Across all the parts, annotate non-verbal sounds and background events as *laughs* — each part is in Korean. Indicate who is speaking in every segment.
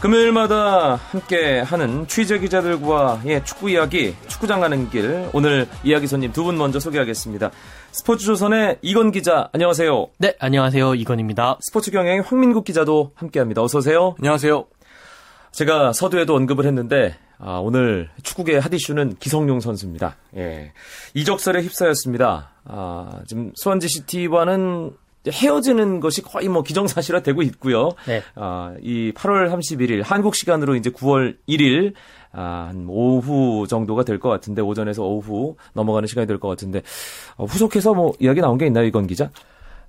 Speaker 1: 금요일마다 함께 하는 취재 기자들과의 축구 이야기, 축구장 가는 길. 오늘 이야기 손님 두 분 먼저 소개하겠습니다. 스포츠조선의 이건 기자, 안녕하세요.
Speaker 2: 네, 안녕하세요. 이건입니다.
Speaker 1: 스포츠 경향의 황민국 기자도 함께 합니다. 어서오세요.
Speaker 3: 안녕하세요.
Speaker 1: 제가 서두에도 언급을 했는데, 아, 오늘 축구계 핫 이슈는 기성용 선수입니다. 예. 이적설에 휩싸였습니다. 아, 지금 수원지 시티와는 헤어지는 것이 거의 뭐 기정사실화 되고 있고요.
Speaker 2: 네.
Speaker 1: 아, 이 8월 31일 한국 시간으로 이제 9월 1일 아, 한 오후 정도가 될 것 같은데 오전에서 오후 넘어가는 시간이 될 것 같은데 어, 후속해서 뭐 이야기 나온 게 있나요, 이건 기자?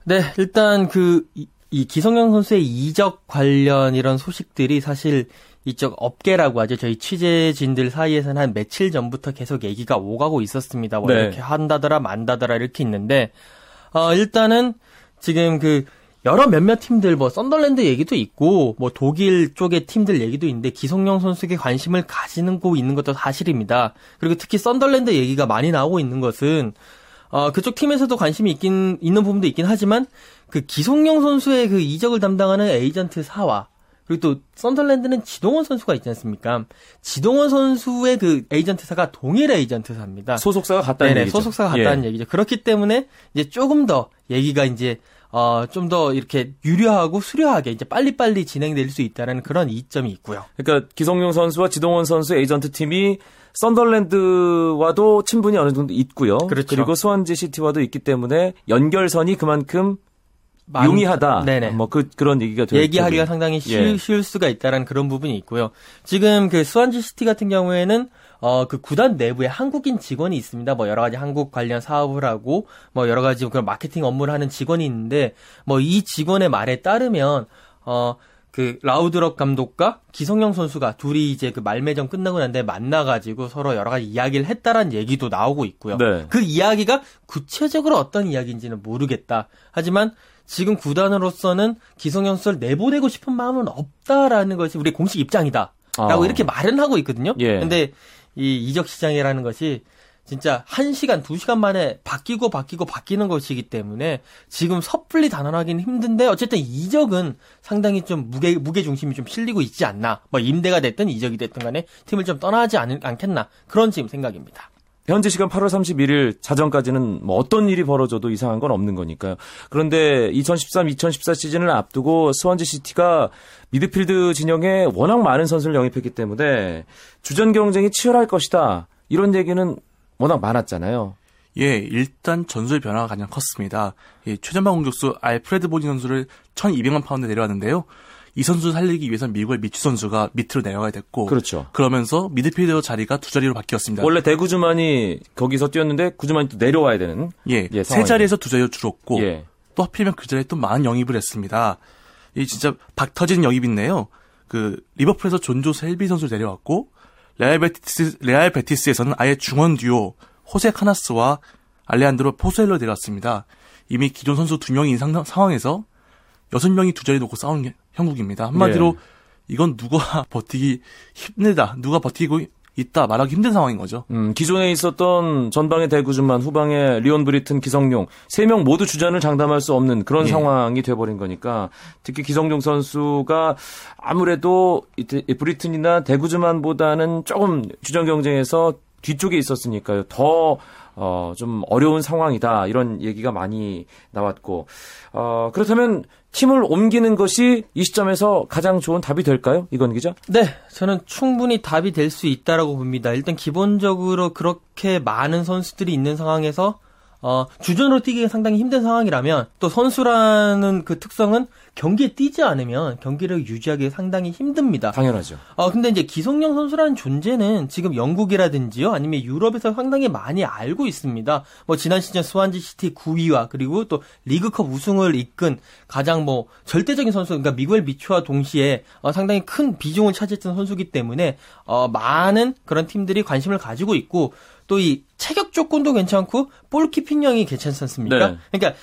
Speaker 2: 네, 일단 그, 이, 이 기성용 선수의 이적 관련 이런 소식들이 사실 이쪽 업계라고 하죠. 저희 취재진들 사이에서는 한 며칠 전부터 계속 얘기가 오가고 있었습니다. 뭐
Speaker 1: 네.
Speaker 2: 이렇게 한다더라 만다더라 이렇게 있는데, 어, 일단은 지금 그 여러 몇몇 팀들 뭐 썬더랜드 얘기도 있고 뭐 독일 쪽의 팀들 얘기도 있는데 기성용 선수에게 관심을 가지는 고 있는 것도 사실입니다. 그리고 특히 썬더랜드 얘기가 많이 나오고 있는 것은 어, 그쪽 팀에서도 관심이 있긴 있는 부분도 있긴 하지만 그 기성용 선수의 그 이적을 담당하는 에이전트 사와 그리고 또 썬더랜드는 지동원 선수가 있지 않습니까? 지동원 선수의 그 에이전트사가 동일 에이전트사입니다.
Speaker 1: 소속사가 같다는
Speaker 2: 네네,
Speaker 1: 얘기죠.
Speaker 2: 소속사가 같다는
Speaker 1: 예.
Speaker 2: 얘기죠. 그렇기 때문에 이제 조금 더 얘기가 이제 어, 좀 더 이렇게 유려하고 수려하게 이제 빨리빨리 진행될 수 있다는 그런 이점이 있고요.
Speaker 1: 그러니까 기성용 선수와 지동원 선수 에이전트 팀이 썬덜랜드와도 친분이 어느 정도 있고요.
Speaker 2: 그렇죠.
Speaker 1: 리고 스완지 시티와도 있기 때문에 연결선이 그만큼
Speaker 2: 많-
Speaker 1: 용이하다.
Speaker 2: 네네.
Speaker 1: 뭐 그 그런 얘기가 될
Speaker 2: 얘기하기가. 상당히 쉬,
Speaker 1: 예.
Speaker 2: 쉬울 수가 있다라는 그런 부분이 있고요. 지금 그 스완지 시티 같은 경우에는 어 그 구단 내부에 한국인 직원이 있습니다. 뭐 여러 가지 한국 관련 사업을 하고 뭐 여러 가지 그런 마케팅 업무를 하는 직원이 있는데 뭐 이 직원의 말에 따르면 어 그 라우드럽 감독과 기성용 선수가 둘이 이제 그 말매점 끝나고 난 다음에 만나가지고 서로 여러 가지 이야기를 했다라는 얘기도 나오고 있고요.
Speaker 1: 네.
Speaker 2: 그 이야기가 구체적으로 어떤 이야기인지는 모르겠다. 하지만 지금 구단으로서는 기성용 선수를 내보내고 싶은 마음은 없다라는 것이 우리 공식 입장이다. 라고
Speaker 1: 아.
Speaker 2: 이렇게 말은 하고 있거든요.
Speaker 1: 예.
Speaker 2: 근데 이 이적 시장이라는 것이 진짜 한시간두시간 만에 바뀌고 바뀌고 바뀌는 것이기 때문에 지금 섣불리 단언하기는 힘든데 어쨌든 이적은 상당히 좀 무게 무게 중심이 좀 실리고 있지 않나. 뭐 임대가 됐든 이적이 됐든 간에 팀을 좀 떠나지 않, 않겠나. 그런 지금 생각입니다.
Speaker 1: 현재 시간 8월 31일 자정까지는 뭐 어떤 일이 벌어져도 이상한 건 없는 거니까요. 그런데 2013-2014 시즌을 앞두고 스완지 시티가 미드필드 진영에 워낙 많은 선수를 영입했기 때문에 주전 경쟁이 치열할 것이다. 이런 얘기는 워낙 많았잖아요.
Speaker 3: 예, 일단 전술 변화가 가장 컸습니다. 예, 최전방 공격수 윌프레드 보니 선수를 1200만 파운드 데려왔는데요. 이 선수 살리기 위해서 미국의 미추 선수가 밑으로 내려가야 됐고
Speaker 1: 그렇죠.
Speaker 3: 그러면서 미드필더 자리가 두 자리로 바뀌었습니다.
Speaker 1: 원래 데 구즈만이 거기서 뛰었는데 구즈만이 또 내려와야 되는
Speaker 3: 예,
Speaker 1: 예,
Speaker 3: 세. 자리에서 두 자리로 줄었고
Speaker 1: 예.
Speaker 3: 또 하필이면 그 자리에 또 많은 영입을 했습니다. 이 진짜 박 터지는 영입인데요. 그 리버풀에서 존조 셀비 선수를 데려왔고 레알 베티스 레알 베티스에서는 아예 중원 듀오 호세 카나스와 알레한드로 포수엘로 데려왔습니다. 이미 기존 선수 두 명이 있는 상- 상황에서 여섯 명이 두 자리 놓고 게 형국입니다. 한마디로
Speaker 1: 예.
Speaker 3: 이건 누가 *laughs* 버티기 힘들다, 누가 버티고 있다 말하기 힘든 상황인 거죠.
Speaker 1: 음, 기존에 있었던 전방의 데 구즈만 후방의 리온 브리튼, 기성용 세 명 모두 주전을 장담할 수 없는 그런
Speaker 3: 예.
Speaker 1: 상황이 돼버린 거니까 특히 기성용 선수가 아무래도 브리튼이나 대구주만보다는 조금 주전 경쟁에서 뒤쪽에 있었으니까요. 더 어, 좀 어려운 상황이다. 이런 얘기가 많이 나왔고. 어, 그렇다면 팀을 옮기는 것이 이 시점에서 가장 좋은 답이 될까요? 이건 기자?
Speaker 2: 네, 저는 충분히 답이 될 수 있다라고 봅니다. 일단 기본적으로 그렇게 많은 선수들이 있는 상황에서 어, 주전으로 뛰기가 상당히 힘든 상황이라면 또 선수라는 그 특성은 경기에 뛰지 않으면 경기를 유지하기 상당히 힘듭니다.
Speaker 1: 당연하죠.
Speaker 2: 어, 근데 이제 기성용 선수라는 존재는 지금 영국이라든지요, 아니면 유럽에서 상당히 많이 알고 있습니다. 뭐, 지난 시즌 스완지 시티 9위와 그리고 또 리그컵 우승을 이끈 가장 뭐, 절대적인 선수, 그러니까 미구엘 미추와 동시에 어, 상당히 큰 비중을 차지했던 선수기 때문에, 어, 많은 그런 팀들이 관심을 가지고 있고, 또 이 체격 조건도 괜찮고, 볼키핑력이 괜찮지 않습니까?
Speaker 1: 네.
Speaker 2: 그러니까,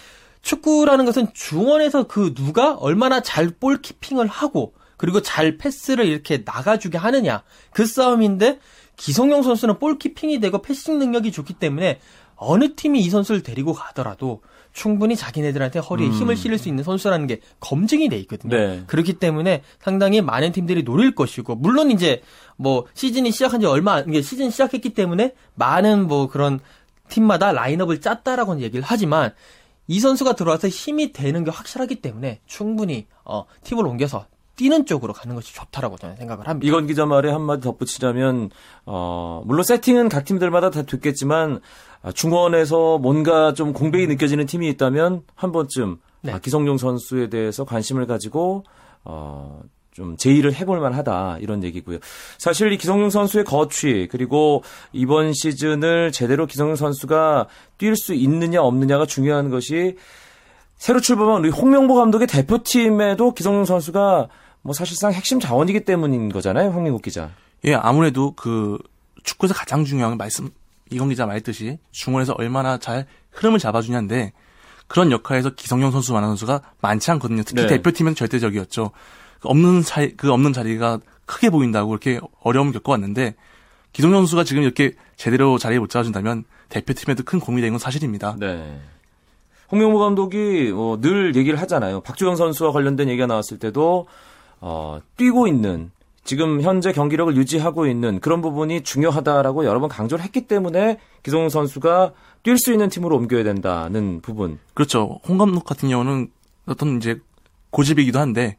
Speaker 2: 축구라는 것은 중원에서 그 누가 얼마나 잘 볼키핑을 하고 그리고 잘 패스를 이렇게 나가주게 하느냐 그 싸움인데 기성용 선수는 볼키핑이 되고 패싱 능력이 좋기 때문에 어느 팀이 이 선수를 데리고 가더라도 충분히 자기네들한테 허리에
Speaker 1: 음.
Speaker 2: 힘을 실을 수 있는 선수라는 게 검증이 돼 있거든요.
Speaker 1: 네.
Speaker 2: 그렇기 때문에 상당히 많은 팀들이 노릴 것이고 물론 이제 뭐 시즌이 시작한 지 얼마 안 이게 시즌 시작했기 때문에 많은 뭐 그런 팀마다 라인업을 짰다라고는 얘기를 하지만 이 선수가 들어와서 힘이 되는 게 확실하기 때문에 충분히 어 팀을 옮겨서 뛰는 쪽으로 가는 것이 좋다라고 저는 생각을 합니다.
Speaker 1: 이건 기자 말에 한마디 덧붙이자면 어 물론 세팅은 각 팀들마다 다 됐겠지만 아, 중원에서 뭔가 좀 공백이 느껴지는 팀이 있다면 한 번쯤
Speaker 2: 네.
Speaker 1: 아, 기성용 선수에 대해서 관심을 가지고 어. 좀 제의를 해볼 만하다 이런 얘기고요. 사실 이 기성용 선수의 거취 그리고 이번 시즌을 제대로 기성용 선수가 뛸 수 있느냐 없느냐가 중요한 것이 새로 출범한 우리 홍명보 감독의 대표팀에도 기성용 선수가 뭐 사실상 핵심 자원이기 때문인 거잖아요, 황민국 기자.
Speaker 3: 예, 아무래도 그 축구에서 가장 중요한 건 말씀 이건 기자 말했듯이 중원에서 얼마나 잘 흐름을 잡아주냐인데 그런 역할에서 기성용 선수만한 선수가 많지 않거든요. 특히
Speaker 1: 네.
Speaker 3: 대표팀은 절대적이었죠. 그 없는 자리 그 없는 자리가 크게 보인다고 이렇게 어려움 겪어왔는데 기성용 선수가 지금 이렇게 제대로 자리에 못 잡아준다면 대표팀에도 큰 고민이 된 건 사실입니다.
Speaker 1: 네. 홍명보 감독이 어, 늘 얘기를 하잖아요. 박주영 선수와 관련된 얘기가 나왔을 때도 어, 뛰고 있는 지금 현재 경기력을 유지하고 있는 그런 부분이 중요하다라고 여러 번 강조를 했기 때문에 기성용 선수가 뛸 수 있는 팀으로 옮겨야 된다는 부분.
Speaker 3: 그렇죠. 홍 감독 같은 경우는 어떤 이제 고집이기도 한데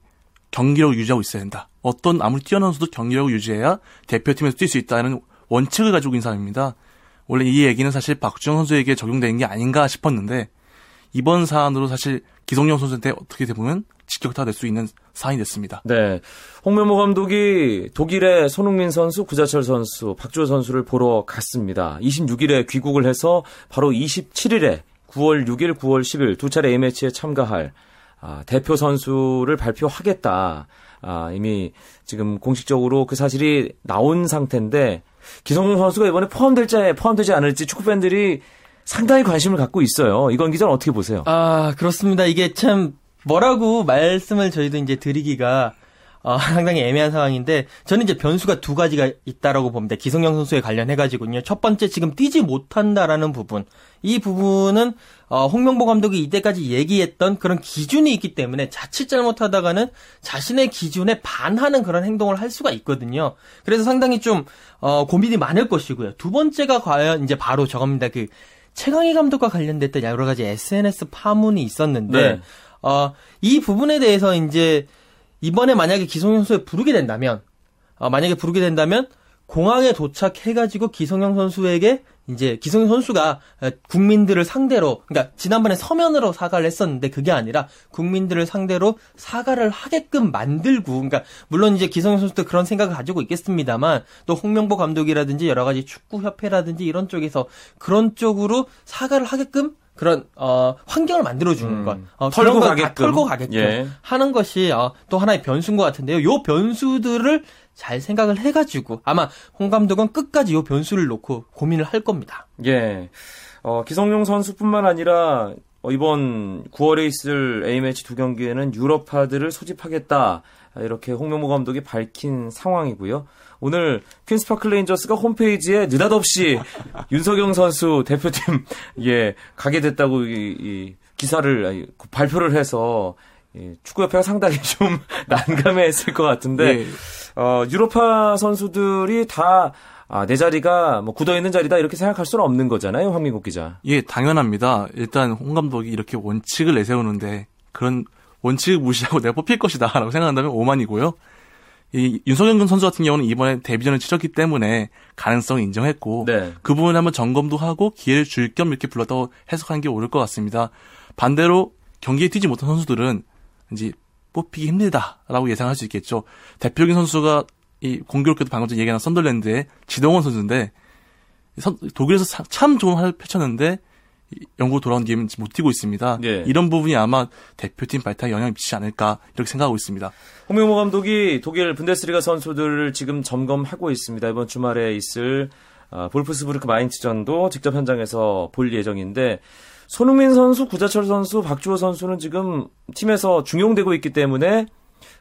Speaker 3: 경기력을 유지하고 있어야 된다. 어떤 아무리 뛰어난 선수도 경기력을 유지해야 대표팀에서 뛸 수 있다는 원칙을 가지고 있는 사람입니다. 원래 이 얘기는 사실 박주영 선수에게 적용되는 게 아닌가 싶었는데 이번 사안으로 사실 기성용 선수한테 어떻게 보면 직격타가 될수 있는 사안이 됐습니다.
Speaker 1: 네. 홍명보 감독이 독일의 손흥민 선수, 구자철 선수, 박주호 선수를 보러 갔습니다. 26일에 귀국을 해서 바로 27일에 9월 6일, 9월 10일 두 차례 A매치에 참가할 아, 대표 선수를 발표하겠다. 아, 이미 지금 공식적으로 그 사실이 나온 상태인데 기성용 선수가 이번에 포함될지 포함되지 않을지 축구 팬들이 상당히 관심을 갖고 있어요. 이건 기자는 어떻게 보세요?
Speaker 2: 아, 그렇습니다. 이게 참 뭐라고 말씀을 저희도 이제 드리기가 어, *laughs* 상당히 애매한 상황인데 저는 이제 변수가 두 가지가 있다라고 봅니다. 기성용 선수에 관련해 가지고요. 첫 번째 지금 뛰지 못한다라는 부분. 이 부분은 어, 홍명보 감독이 이때까지 얘기했던 그런 기준이 있기 때문에 자칫 잘못하다가는 자신의 기준에 반하는 그런 행동을 할 수가 있거든요. 그래서 상당히 좀 어, 고민이 많을 것이고요. 두 번째가 과연 이제 바로 저겁니다. 그 최강희 감독과 관련됐던 여러 가지 SNS 파문이 있었는데
Speaker 1: 네.
Speaker 2: 어, 이 부분에 대해서 이제 이번에 만약에 기성용 선수를 부르게 된다면 어, 만약에 부르게 된다면 공항에 도착해가지고 기성용 선수에게 이제 기성용 선수가 어, 국민들을 상대로 그러니까 지난번에 서면으로 사과를 했었는데 그게 아니라 국민들을 상대로 사과를 하게끔 만들고 그러니까 물론 이제 기성용 선수도 그런 생각을 가지고 있겠습니다만 또 홍명보 감독이라든지 여러 가지 축구 협회라든지 이런 쪽에서 그런 쪽으로 사과를 하게끔 그런 어 환경을 만들어 주는
Speaker 1: 음,
Speaker 2: 것 어,
Speaker 1: 털고 가게끔.
Speaker 2: 털고 가게끔
Speaker 1: 예.
Speaker 2: 하는 것이 어, 또 하나의 변수인 것 같은데요. 요 변수들을 잘 생각을 해가지고 아마 홍 감독은 끝까지 요 변수를 놓고 고민을 할 겁니다.
Speaker 1: 예. 어, 기성용 선수뿐만 아니라 어, 이번 9월에 있을 A매치 두 경기에는 유럽파들을 소집하겠다. 아, 이렇게 홍명보 감독이 밝힌 상황이고요. 오늘 퀸스파크 레인저스가 홈페이지에 느닷없이 *laughs* 윤석영 선수 대표팀 *laughs* 예 가게 됐다고 이, 이 기사를 아니, 발표를 해서 예, 축구협회가 상당히 *laughs* 좀 난감해했을 것 같은데
Speaker 3: 예.
Speaker 1: 어, 유로파 선수들이 다 아, 내 자리가 뭐 굳어 있는 자리다 이렇게 생각할 수는 없는 거잖아요, 황민국 기자.
Speaker 3: 예, 당연합니다. 일단 홍 감독이 이렇게 원칙을 내세우는데 그런 원칙을 무시하고 내가 뽑힐 것이다라고 생각한다면 오만이고요. 이 윤석영 선수 같은 경우는 이번에 데뷔전을 치렀기 때문에 가능성을 인정했고
Speaker 1: 네.
Speaker 3: 그 부분을 한번 점검도 하고 기회를 줄 겸 이렇게 불렀다고 해석하는 게 옳을 것 같습니다. 반대로 경기에 뛰지 못한 선수들은 이제 뽑히기 힘들다라고 예상할 수 있겠죠. 대표적인 선수가 이 공교롭게도 방금 전에 얘기한 썬덜랜드의 지동원 선수인데 선- 독일에서 사- 참 좋은 활약을 펼쳤는데 이 영국 돌아온 뒤에는 못 뛰고 있습니다.
Speaker 1: 예.
Speaker 3: 이런 부분이 아마 대표팀 발탁에 영향을 미치지 않을까 이렇게 생각하고 있습니다.
Speaker 1: 홍명보 감독이 독일 분데스리가 선수들을 지금 점검하고 있습니다. 이번 주말에 있을 아, 볼프스부르크 마인츠전도 직접 현장에서 볼 예정인데 손흥민 선수, 구자철 선수, 박주호 선수는 지금 팀에서 중용되고 있기 때문에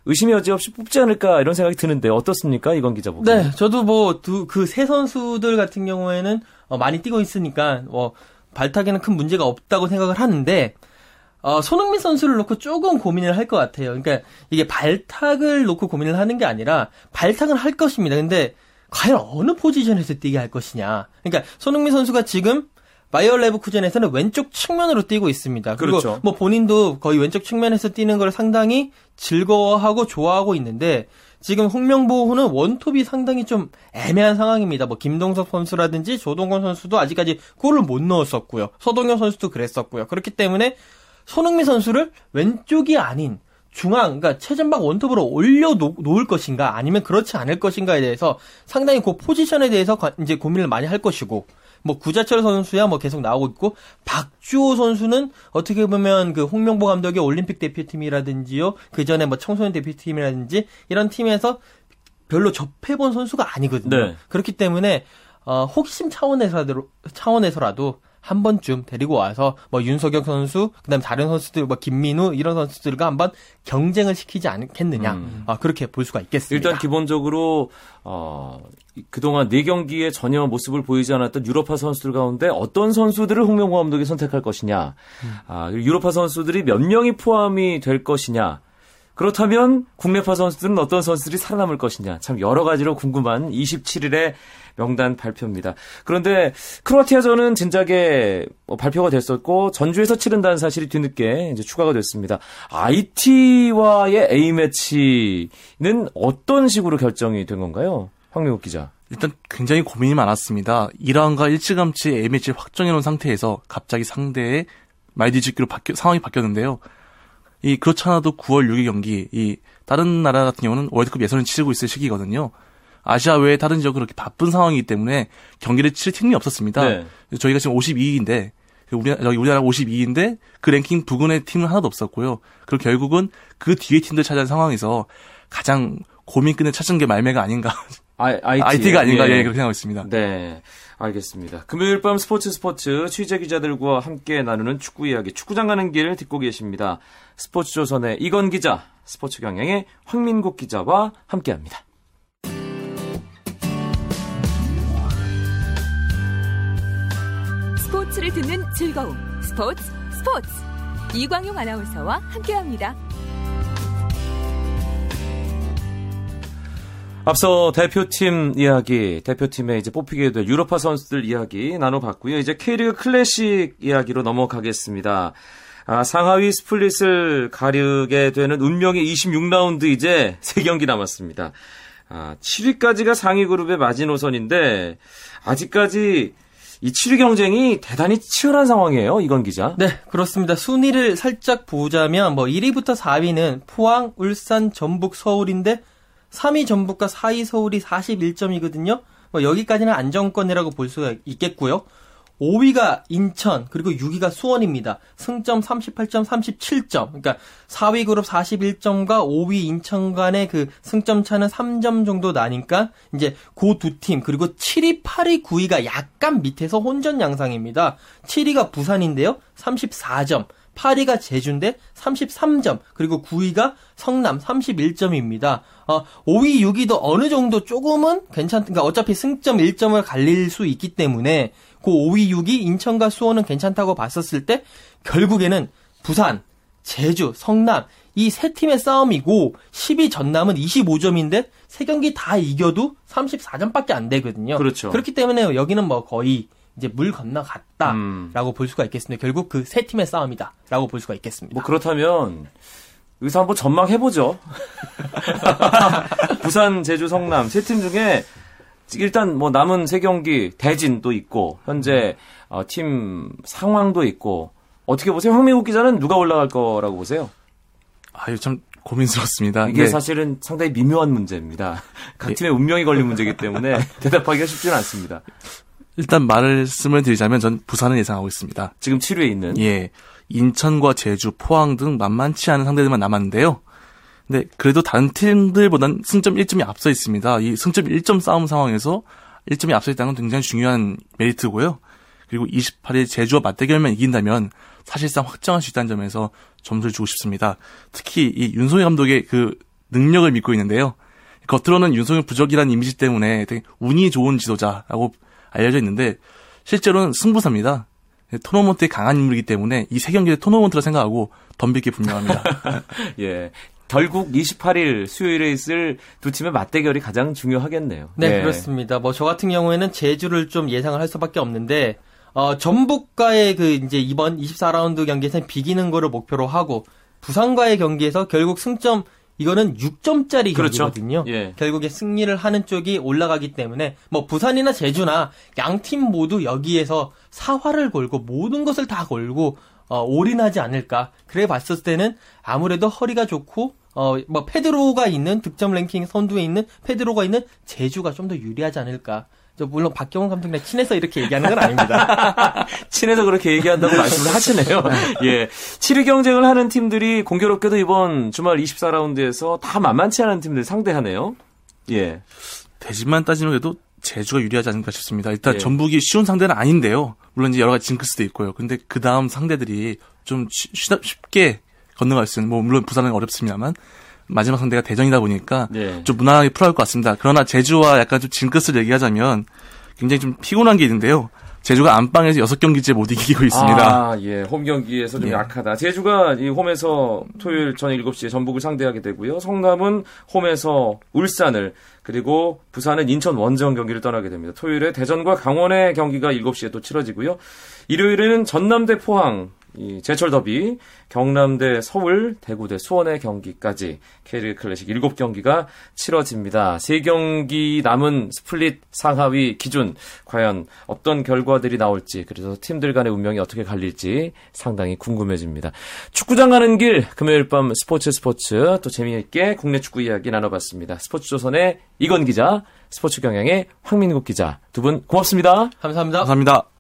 Speaker 1: 의심의 여지 없이 뽑지 않을까 이런 생각이 드는데 어떻습니까? 이건 기자 보기.
Speaker 2: 네, 저도 뭐 그 세 선수들 같은 경우에는 어, 많이 뛰고 있으니까 뭐 발탁에는 큰 문제가 없다고 생각을 하는데 어, 손흥민 선수를 놓고 조금 고민을 할 것 같아요. 그러니까 이게 발탁을 놓고 고민을 하는 게 아니라 발탁은 할 것입니다. 근데 과연 어느 포지션에서 뛰게 할 것이냐. 그러니까 손흥민 선수가 지금 바이어 레브쿠젠에서는 왼쪽 측면으로 뛰고 있습니다. 그리고
Speaker 1: 그렇죠.
Speaker 2: 뭐 본인도 거의 왼쪽 측면에서 뛰는 걸 상당히 즐거워하고 좋아하고 있는데 지금 홍명보호는 원톱이 상당히 좀 애매한 상황입니다. 뭐 김동석 선수라든지 조동건 선수도 아직까지 골을 못 넣었었고요. 서동현 선수도 그랬었고요. 그렇기 때문에 손흥민 선수를 왼쪽이 아닌 중앙, 그러니까 최전방 원톱으로 올려 놓을 것인가, 아니면 그렇지 않을 것인가에 대해서 상당히 그 포지션에 대해서 과- 이제 고민을 많이 할 것이고, 뭐 구자철 선수야 뭐 계속 나오고 있고, 박주호 선수는 어떻게 보면 그 홍명보 감독의 올림픽 대표팀이라든지요, 그 전에 뭐 청소년 대표팀이라든지 이런 팀에서 별로 접해본 선수가 아니거든요.
Speaker 1: 네.
Speaker 2: 그렇기 때문에 어, 호기심 차원에서라도 차원에서라도 한 번쯤 데리고 와서 뭐 윤석영 선수, 그다음 에 다른 선수들 뭐 김민우 이런 선수들과 한번 경쟁을 시키지 않겠느냐.
Speaker 1: 음.
Speaker 2: 아, 그렇게 볼 수가 있겠습니다.
Speaker 1: 일단 기본적으로 어, 이- 그동안 네 경기에 전혀 모습을 보이지 않았던 유럽파 선수들 가운데 어떤 선수들을 홍명보 감독이 선택할 것이냐, 아, 그리고 유럽파 선수들이 몇 명이 포함이 될 것이냐. 그렇다면 국내파 선수들은 어떤 선수들이 살아남을 것이냐. 참 여러 가지로 궁금한 27일의 명단 발표입니다. 그런데 크로아티아전은 진작에 뭐 발표가 됐었고 전주에서 치른다는 사실이 뒤늦게 이제 추가가 됐습니다. IT와의 A 매치는 어떤 식으로 결정이 된 건가요? 황민국 기자.
Speaker 3: 일단 굉장히 고민이 많았습니다. 이란과 일찌감치 A매치 확정해놓은 상태에서 갑자기 상대의 말 뒤집기로 바뀌, 상황이 바뀌었는데요. 이 그렇지 않아도 9월 6일 경기 이 다른 나라 같은 경우는 월드컵 예선을 치르고 있을 시기거든요. 아시아 외에 다른 지역은 그렇게 바쁜 상황이기 때문에 경기를 치를 팀이 없었습니다.
Speaker 1: 네.
Speaker 3: 저희가 지금 52위인데 우리 여기 우리나라 52위인데 그 랭킹 부근의 팀은 하나도 없었고요. 그리고 결국은 그 뒤에 팀들 찾아낸 상황에서 가장 고민 끝에 찾은 게 말매가 아닌가.
Speaker 1: I, IT.
Speaker 3: IT가 아닌가 예, 그렇게 생각하고 있습니다.
Speaker 1: 네, 알겠습니다. 금요일 밤 스포츠 스포츠 취재 기자들과 함께 나누는 축구 이야기, 축구장 가는 길 듣고 계십니다. 스포츠 조선의 이건 기자, 스포츠 경향의 황민국 기자와 함께합니다.
Speaker 4: 스포츠를 듣는 즐거움 스포츠 스포츠 이광용 아나운서와 함께합니다.
Speaker 1: 앞서 대표팀 이야기, 대표팀에 이제 뽑히게 될 유럽파 선수들 이야기 나눠봤고요. 이제 K리그 클래식 이야기로 넘어가겠습니다. 아, 상하위 스플릿을 가르게 되는 운명의 26라운드 이제 3경기 남았습니다. 아, 7위까지가 상위 그룹의 마지노선인데 아직까지 이 7위 경쟁이 대단히 치열한 상황이에요. 이건 기자.
Speaker 2: 네, 그렇습니다. 순위를 살짝 보자면 뭐 1위부터 4위는 포항, 울산, 전북, 서울인데 3위 전북과 4위 서울이 41점이거든요. 뭐 여기까지는 안정권이라고 볼 수가 있겠고요. 5위가 인천, 그리고 6위가 수원입니다. 승점 38점, 37점. 그러니까 4위 그룹 41점과 5위 인천 간의 그 승점 차는 3점 정도 나니까 이제 그 두 팀, 그리고 7위, 8위, 9위가 약간 밑에서 혼전 양상입니다. 7위가 부산인데요. 34점. 8위가 제주인데 33점, 그리고 9위가 성남 31점입니다. 어, 5위, 6위도 어느 정도 조금은 괜찮, 그러니까 어차피 승점 1점을 갈릴 수 있기 때문에 그 5위, 6위 인천과 수원은 괜찮다고 봤었을 때 결국에는 부산, 제주, 성남 이 세 팀의 싸움이고 10위 전남은 25점인데 세 경기 다 이겨도 34점밖에 안 되거든요.
Speaker 1: 그렇죠.
Speaker 2: 그렇기 때문에 여기는 뭐 거의 이제 물 건너갔다라고
Speaker 1: 음.
Speaker 2: 볼 수가 있겠습니다. 결국 그 세 팀의 싸움이다라고 볼 수가 있겠습니다.
Speaker 1: 뭐 그렇다면 여기서 한번 전망해보죠. *laughs* 부산, 제주, 성남 세 팀 중에 일단 뭐 남은 세 경기 대진도 있고 현재 어, 팀 상황도 있고 어떻게 보세요? 황민국 기자는 누가 올라갈 거라고 보세요?
Speaker 3: 아유 참 고민스럽습니다.
Speaker 1: 이게
Speaker 3: 네.
Speaker 1: 사실은 상당히 미묘한 문제입니다. 각
Speaker 3: 예.
Speaker 1: 팀의 운명이 걸린 문제이기 때문에 *laughs* 대답하기가 쉽지는 않습니다.
Speaker 3: 일단 말씀을 드리자면 전 부산을 예상하고 있습니다.
Speaker 1: 지금 7위에 있는
Speaker 3: 예. 인천과 제주, 포항 등 만만치 않은 상대들만 남았는데요. 근데 그래도 다른 팀들보단 승점 1점이 앞서 있습니다. 이 승점 1점 싸움 상황에서 1점이 앞서 있다는 건 굉장히 중요한 메리트고요. 그리고 28일 제주와 맞대결만 이긴다면 사실상 확정할 수 있다는 점에서 점수를 주고 싶습니다. 특히 이 윤소희 감독의 그 능력을 믿고 있는데요. 겉으로는 윤소희 부적이라는 이미지 때문에 되게 운이 좋은 지도자라고 알려져 있는데 실제로는 승부사입니다. 토너먼트에 강한 인물이기 때문에 이 세 경기를 토너먼트라 생각하고 덤빌 게 분명합니다. *laughs*
Speaker 1: 예. 결국 28일 수요일에 있을 두 팀의 맞대결이 가장 중요하겠네요.
Speaker 2: 네,
Speaker 1: 예.
Speaker 2: 그렇습니다. 뭐 저 같은 경우에는 제주를 좀 예상을 할 수밖에 없는데 어, 전북과의 그 이제 이번 24라운드 경기에서 비기는 거를 목표로 하고 부산과의 경기에서 결국 승점 이거는 6점짜리
Speaker 1: 그렇죠.
Speaker 2: 경기거든요.
Speaker 1: 예.
Speaker 2: 결국에 승리를 하는 쪽이 올라가기 때문에 뭐 부산이나 제주나 양 팀 모두 여기에서 사활을 걸고 모든 것을 다 걸고 어, 올인하지 않을까. 그래 봤을 때는 아무래도 허리가 좋고 어, 뭐 페드로가 있는 득점 랭킹 선두에 있는 페드로가 있는 제주가 좀 더 유리하지 않을까. 저 물론 박경원 감독이랑 친해서 이렇게 얘기하는 건 아닙니다. *laughs*
Speaker 1: 친해서 그렇게 얘기한다고 말씀을 하시네요. *laughs* 예. 7위 경쟁을 하는 팀들이 공교롭게도 이번 주말 24라운드에서 다 만만치 않은 팀들 상대하네요. 예.
Speaker 3: 대진만 따지면 그래도 제주가 유리하지 않을까 싶습니다. 일단
Speaker 1: 예.
Speaker 3: 전북이 쉬운 상대는 아닌데요. 물론 이제 여러 가지 징크스도 있고요. 근데 그 다음 상대들이 좀 쉬- 쉬- 쉽게 건너갈 수 있는, 뭐 물론 부산은 어렵습니다만 마지막 상대가 대전이다 보니까
Speaker 1: 예.
Speaker 3: 좀 무난하게 풀어갈 것 같습니다. 그러나 제주와 약간 좀 징크스를 얘기하자면 굉장히 좀 피곤한 게 있는데요. 제주가 안방에서 6경기째 못 이기고 있습니다.
Speaker 1: 아, 예. 홈 경기에서 좀
Speaker 3: 예.
Speaker 1: 약하다. 제주가 이 홈에서 토요일 저녁 7시에 전북을 상대하게 되고요. 성남은 홈에서 울산을 그리고 부산은 인천 원정 경기를 떠나게 됩니다. 토요일에 대전과 강원의 경기가 7시에 또 치러지고요. 일요일에는 전남대 포항 이 제철 더비, 경남대 서울, 대구대 수원의 경기까지 K리그 클래식 7경기가 치러집니다. 3경기 남은 스플릿 상하위 기준 과연 어떤 결과들이 나올지 그래서 팀들 간의 운명이 어떻게 갈릴지 상당히 궁금해집니다. 축구장 가는 길 금요일 밤 스포츠 스포츠 또 재미있게 국내 축구 이야기 나눠봤습니다. 스포츠조선의 이건 기자, 스포츠 경향의 황민국 기자 두 분 고맙습니다.
Speaker 2: 감사합니다.
Speaker 3: 감사합니다.